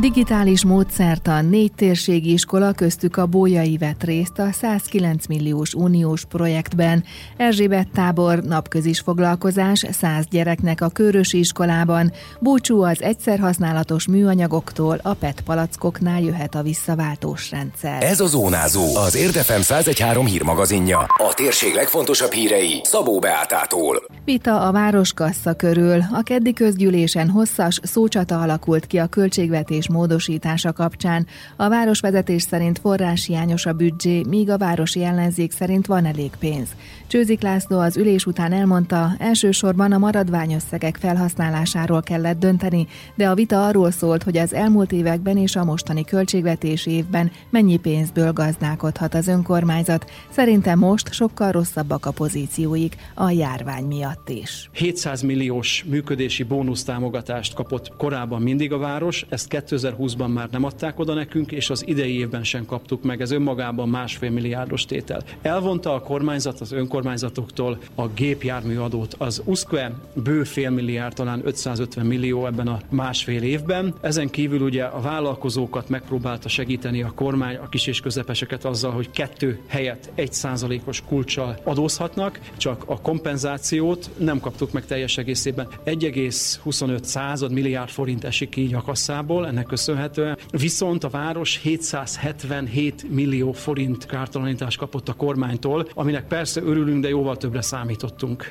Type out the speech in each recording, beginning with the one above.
Digitális módszertan négy térségi iskola köztük a Bójai vett részt a 109 milliós uniós projektben. Erzsébet tábor napközis foglalkozás 100 gyereknek a Körösi iskolában. Búcsú az egyszer használatos műanyagoktól, a PET palackoknál jöhet a visszaváltós rendszer. Ez a Zónázó, az Érdefem 1013 hírmagazinja. A térség legfontosabb hírei Szabó Beátától. Vita a városkassa körül. A keddi közgyűlésen hosszas szócsata alakult ki a költségvetés módosítása kapcsán. A városvezetés szerint forráshiányos a büdzsé, míg a városi ellenzék szerint van elég pénz. Csőzik László az ülés után elmondta, elsősorban a maradványösszegek felhasználásáról kellett dönteni, de a vita arról szólt, hogy az elmúlt években és a mostani költségvetési évben mennyi pénzből gazdálkodhat az önkormányzat. Szerintem most sokkal rosszabbak a pozícióik a járvány miatt is. 700 milliós működési bónusztámogatást kapott korábban mindig a város, ezt 2020-ban már nem adták oda nekünk, és az idei évben sem kaptuk meg. Ez önmagában másfél milliárdos tétel. Elvonta a kormányzat az önkormányzatoktól a gépjárműadót. Az USZKVE bő fél milliárd, talán 550 millió ebben a másfél évben. Ezen kívül ugye a vállalkozókat megpróbálta segíteni a kormány, a kis és közepeseket azzal, hogy kettő helyett egy százalékos kulcsal adózhatnak, csak a kompenzációt nem kaptuk meg teljes egészében. 1,25 század milliárd forint esik így a kasszából, ennek köszönhetően. Viszont a város 777 millió forint kártalanítást kapott a kormánytól, aminek persze örülünk, de jóval többre számítottunk.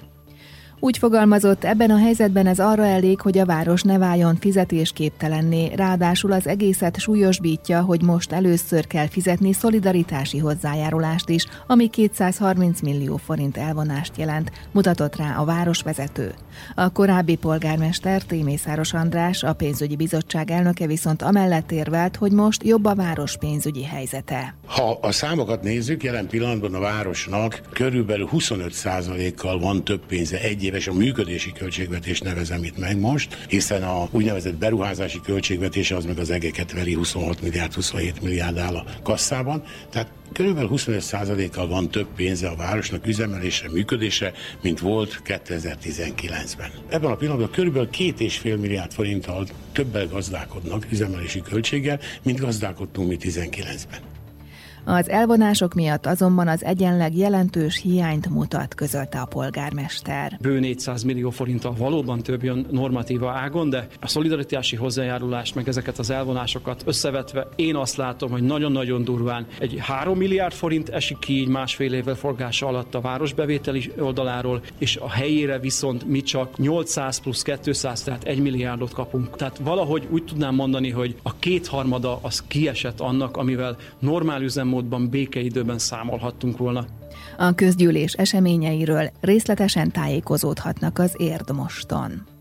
Úgy fogalmazott, ebben a helyzetben ez arra elég, hogy a város ne váljon fizetésképtelenné, ráadásul az egészet súlyosbítja, hogy most először kell fizetni szolidaritási hozzájárulást is, ami 230 millió forint elvonást jelent, mutatott rá a városvezető. A korábbi polgármester Témészáros András, a pénzügyi bizottság elnöke viszont amellett érvelt, hogy most jobb a város pénzügyi helyzete. Ha a számokat nézzük, jelen pillanatban a városnak körülbelül 25%-kal van több pénze egy éves a működési költségvetés nevezem itt meg most, hiszen a úgynevezett beruházási költségvetése az meg az egeket veri 26 milliárd, 27 milliárd áll a kasszában. Tehát Körülbelül 25%-kal van több pénze a városnak üzemelésre, működésre, mint volt 2019-ben. Ebben a pillanatban körülbelül két és fél milliárd forinttal többel gazdálkodnak üzemelési költséggel, mint gazdálkodtunk mi 19-ben. Az elvonások miatt azonban az egyenleg jelentős hiányt mutat, közölte a polgármester. Bő 400 millió forinttal valóban több jön normatíva ágon, de a szolidaritási hozzájárulást, meg ezeket az elvonásokat összevetve én azt látom, hogy nagyon-nagyon durván egy 3 milliárd forint esik ki így másfél évvel forgása alatt a városbevételi oldaláról, és a helyére viszont mi csak 800 plusz 200, tehát 1 milliárdot kapunk. Tehát valahogy úgy tudnám mondani, hogy a kétharmada az kiesett annak, amivel normál üzemmód módban békeidőben számolhattunk volna. A közgyűlés eseményeiről részletesen tájékozódhatnak az Érdmoston.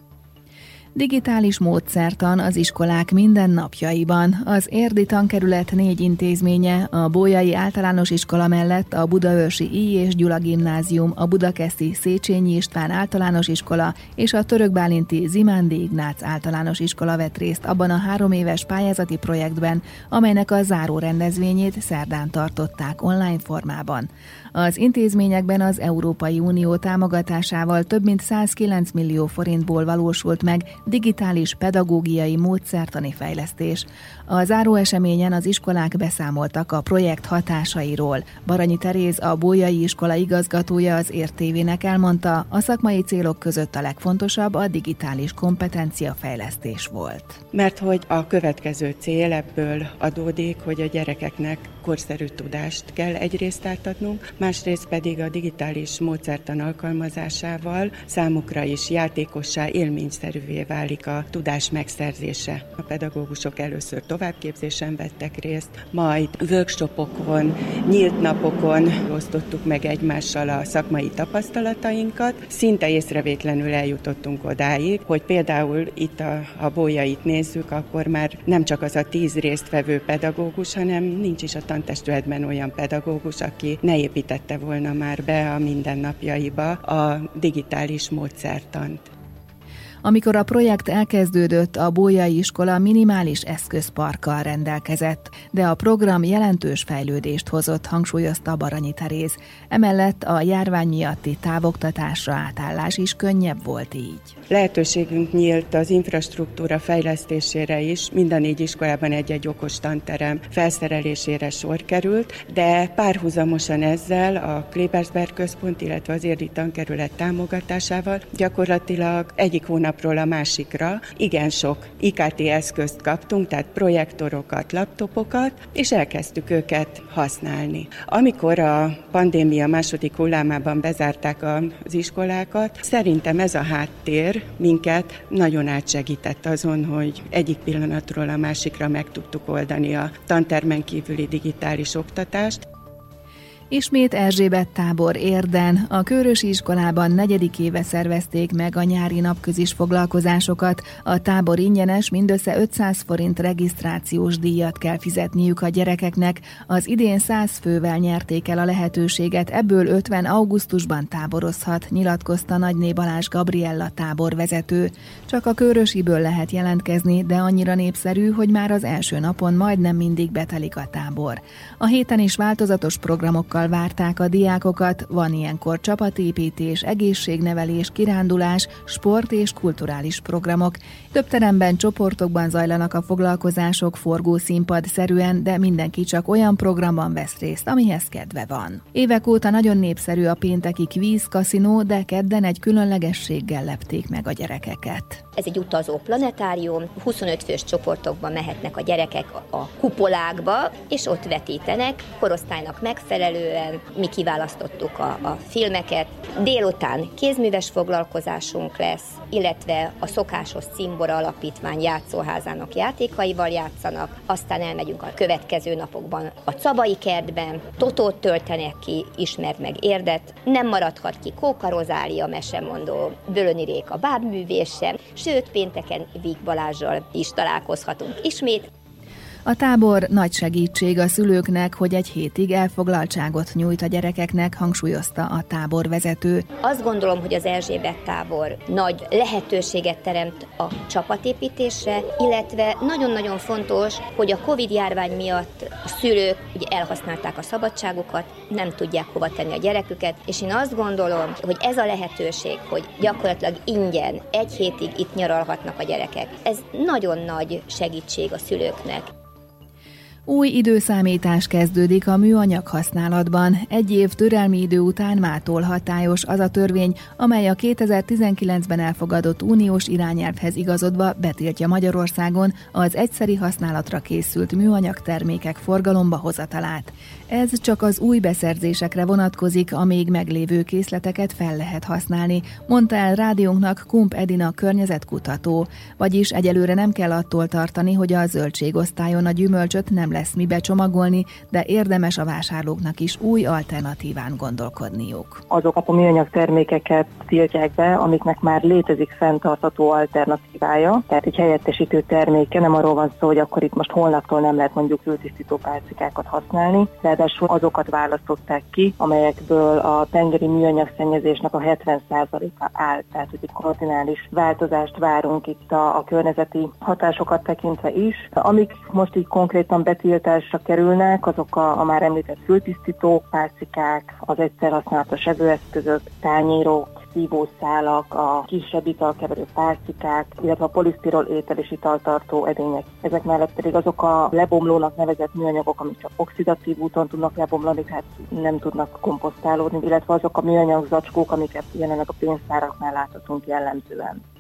Digitális módszertan az iskolák mindennapjaiban. Az Érdi tankerület négy intézménye, a Bolyai Általános Iskola mellett a Budaörsi I. és Gyula Gimnázium, a Budakeszi Széchenyi István Általános Iskola és a Törökbálinti Zimándi Ignác Általános Iskola vett részt abban a három éves pályázati projektben, amelynek a záró rendezvényét szerdán tartották online formában. Az intézményekben az Európai Unió támogatásával több mint 109 millió forintból valósult meg digitális pedagógiai módszertani fejlesztés. A záróeseményen az iskolák beszámoltak a projekt hatásairól. Baranyi Teréz, a Bójai iskola igazgatója az értévének elmondta, a szakmai célok között a legfontosabb a digitális kompetencia fejlesztés volt. Mert hogy a következő cél ebből adódik, hogy a gyerekeknek korszerű tudást kell egyrészt átadnunk, másrészt pedig a digitális módszertan alkalmazásával számukra is játékossá, élményszerűvé válik a tudás megszerzése. A pedagógusok először továbbképzésen vettek részt, majd workshopokon, nyílt napokon osztottuk meg egymással a szakmai tapasztalatainkat. Szinte észrevétlenül eljutottunk odáig, hogy például itt a, a bójait nézzük, akkor már nem csak az a tíz résztvevő pedagógus, hanem nincs is a tantestületben olyan pedagógus, aki ne építette volna már be a mindennapjaiba a digitális módszertant. Amikor a projekt elkezdődött, a Bójai iskola minimális eszközparkkal rendelkezett, de a program jelentős fejlődést hozott, hangsúlyozta Baranyi Teréz. Emellett a járvány miatti távoktatásra átállás is könnyebb volt így. Lehetőségünk nyílt az infrastruktúra fejlesztésére is, minden négy iskolában egy-egy okos tanterem felszerelésére sor került, de párhuzamosan ezzel a Klebersberg központ, illetve az Érdi tankerület támogatásával gyakorlatilag egyik hónapról a másikra igen sok IKT eszközt kaptunk, tehát projektorokat, laptopokat, és elkezdtük őket használni. Amikor a pandémia második hullámában bezárták az iskolákat, szerintem ez a háttér minket nagyon átsegített azon, hogy egyik pillanatról a másikra meg tudtuk oldani a tantermen kívüli digitális oktatást. Ismét Erzsébet tábor érden, a Körösi iskolában negyedik éve szervezték meg a nyári napközis foglalkozásokat. A tábor ingyenes, mindössze 500 forint regisztrációs díjat kell fizetniük a gyerekeknek. Az idén 100 fővel nyerték el a lehetőséget, ebből 50 augusztusban táborozhat, nyilatkozta Nagyné Balázs Gabriella táborvezető. Csak a Körösiből lehet jelentkezni, de annyira népszerű, hogy már az első napon majdnem mindig betelik a tábor. A héten is változatos programokkal várakozásokkal várták a diákokat, van ilyenkor csapatépítés, egészségnevelés, kirándulás, sport és kulturális programok. Több teremben csoportokban zajlanak a foglalkozások forgó színpad szerűen, de mindenki csak olyan programban vesz részt, amihez kedve van. Évek óta nagyon népszerű a pénteki kvíz kaszinó, de kedden egy különlegességgel lepték meg a gyerekeket. Ez egy utazó planetárium, 25 fős csoportokban mehetnek a gyerekek a kupolákba, és ott vetítenek, korosztálynak megfelelően. Mi kiválasztottuk a, a filmeket. Délután kézműves foglalkozásunk lesz, illetve a szokásos Cimbora Alapítvány játszóházának játékaival játszanak, aztán elmegyünk a következő napokban a Cabai kertben, Totót töltenek ki, ismert meg érdet, nem maradhat ki Kóka Rozália mesemondó, Bölöni Réka bábművése, sőt pénteken Víg Balázsral is találkozhatunk ismét. A tábor nagy segítség a szülőknek, hogy egy hétig elfoglaltságot nyújt a gyerekeknek, hangsúlyozta a táborvezető. Azt gondolom, hogy az Erzsébet tábor nagy lehetőséget teremt a csapatépítésre, illetve nagyon-nagyon fontos, hogy a Covid járvány miatt a szülők ugye elhasználták a szabadságukat, nem tudják hova tenni a gyereküket, és én azt gondolom, hogy ez a lehetőség, hogy gyakorlatilag ingyen egy hétig itt nyaralhatnak a gyerekek, ez nagyon nagy segítség a szülőknek. Új időszámítás kezdődik a műanyag használatban. Egy év türelmi idő után mától hatályos az a törvény, amely a 2019-ben elfogadott uniós irányelvhez igazodva betiltja Magyarországon az egyszeri használatra készült műanyag termékek forgalomba hozatalát. Ez csak az új beszerzésekre vonatkozik, a még meglévő készleteket fel lehet használni, mondta el rádiónknak Kump Edina környezetkutató. Vagyis egyelőre nem kell attól tartani, hogy a zöldségosztályon a gyümölcsöt nem lesz mibe csomagolni, de érdemes a vásárlóknak is új alternatíván gondolkodniuk. Azokat a műanyag termékeket tiltják be, amiknek már létezik fenntartató alternatívája, tehát egy helyettesítő terméke, nem arról van szó, hogy akkor itt most holnaptól nem lehet mondjuk ültisztító pálcikákat használni, ráadásul azokat választották ki, amelyekből a tengeri műanyag szennyezésnek a 70%-a áll, tehát hogy egy kardinális változást várunk itt a, a környezeti hatásokat tekintve is. Amik most így konkrétan betiltásra kerülnek, azok a, a már említett fültisztítók, pálcikák, az egyszer használatos evőeszközök, tányérok, szívószálak, a kisebb italkeverő pálcikák, illetve a polisztirol étel és italtartó edények. Ezek mellett pedig azok a lebomlónak nevezett műanyagok, amik csak oxidatív úton tudnak lebomlani, tehát nem tudnak komposztálódni, illetve azok a műanyag zacskók, amiket jelenleg a pénztáraknál láthatunk jellemzően.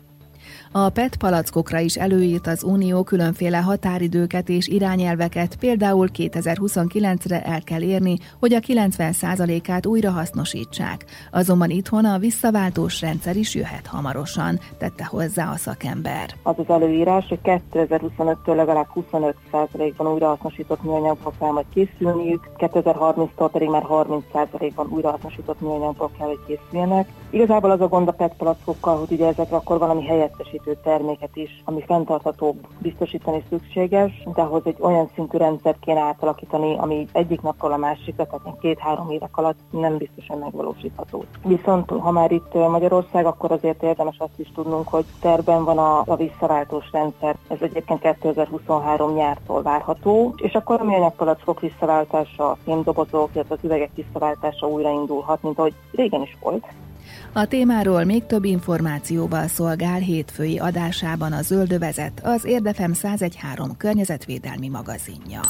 A PET palackokra is előírt az Unió különféle határidőket és irányelveket, például 2029-re el kell érni, hogy a 90%-át újra hasznosítsák. Azonban itthon a visszaváltós rendszer is jöhet hamarosan, tette hozzá a szakember. Az az előírás, hogy 2025-től legalább 25%-ban újrahasznosított műanyagból kell majd készülniük, 2030-tól pedig már 30%-ban újrahasznosított műanyagból kell, hogy készüljenek. Igazából az a gond a PET palackokkal, hogy ugye ezekre akkor valami helyettesít helyettesítő terméket is, ami fenntarthatóbb biztosítani szükséges, de ahhoz egy olyan szintű rendszert kéne átalakítani, ami egyik napról a másikra, tehát két-három évek alatt nem biztosan megvalósítható. Viszont ha már itt Magyarország, akkor azért érdemes azt is tudnunk, hogy terben van a, a visszaváltós rendszer. Ez egyébként 2023 nyártól várható, és akkor a műanyagpalackok visszaváltása, a fémdobozok, illetve az üvegek visszaváltása újraindulhat, mint ahogy régen is volt. A témáról még több információval szolgál hétfői adásában a Zöldövezet, az Érdefem 1013 környezetvédelmi magazinja.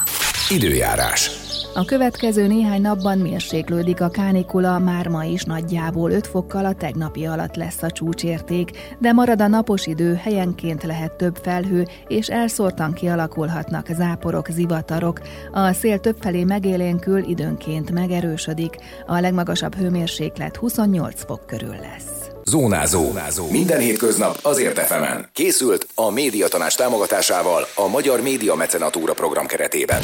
Időjárás. A következő néhány napban mérséklődik a kánikula, már ma is nagyjából 5 fokkal a tegnapi alatt lesz a csúcsérték, de marad a napos idő, helyenként lehet több felhő, és elszórtan kialakulhatnak záporok, zivatarok. A szél többfelé megélénkül, időnként megerősödik, a legmagasabb hőmérséklet 28 fok körül lesz. Zónázó. Zónázó. Minden hétköznap azért efemen. Készült a médiatanás támogatásával a Magyar Média Mecenatúra program keretében.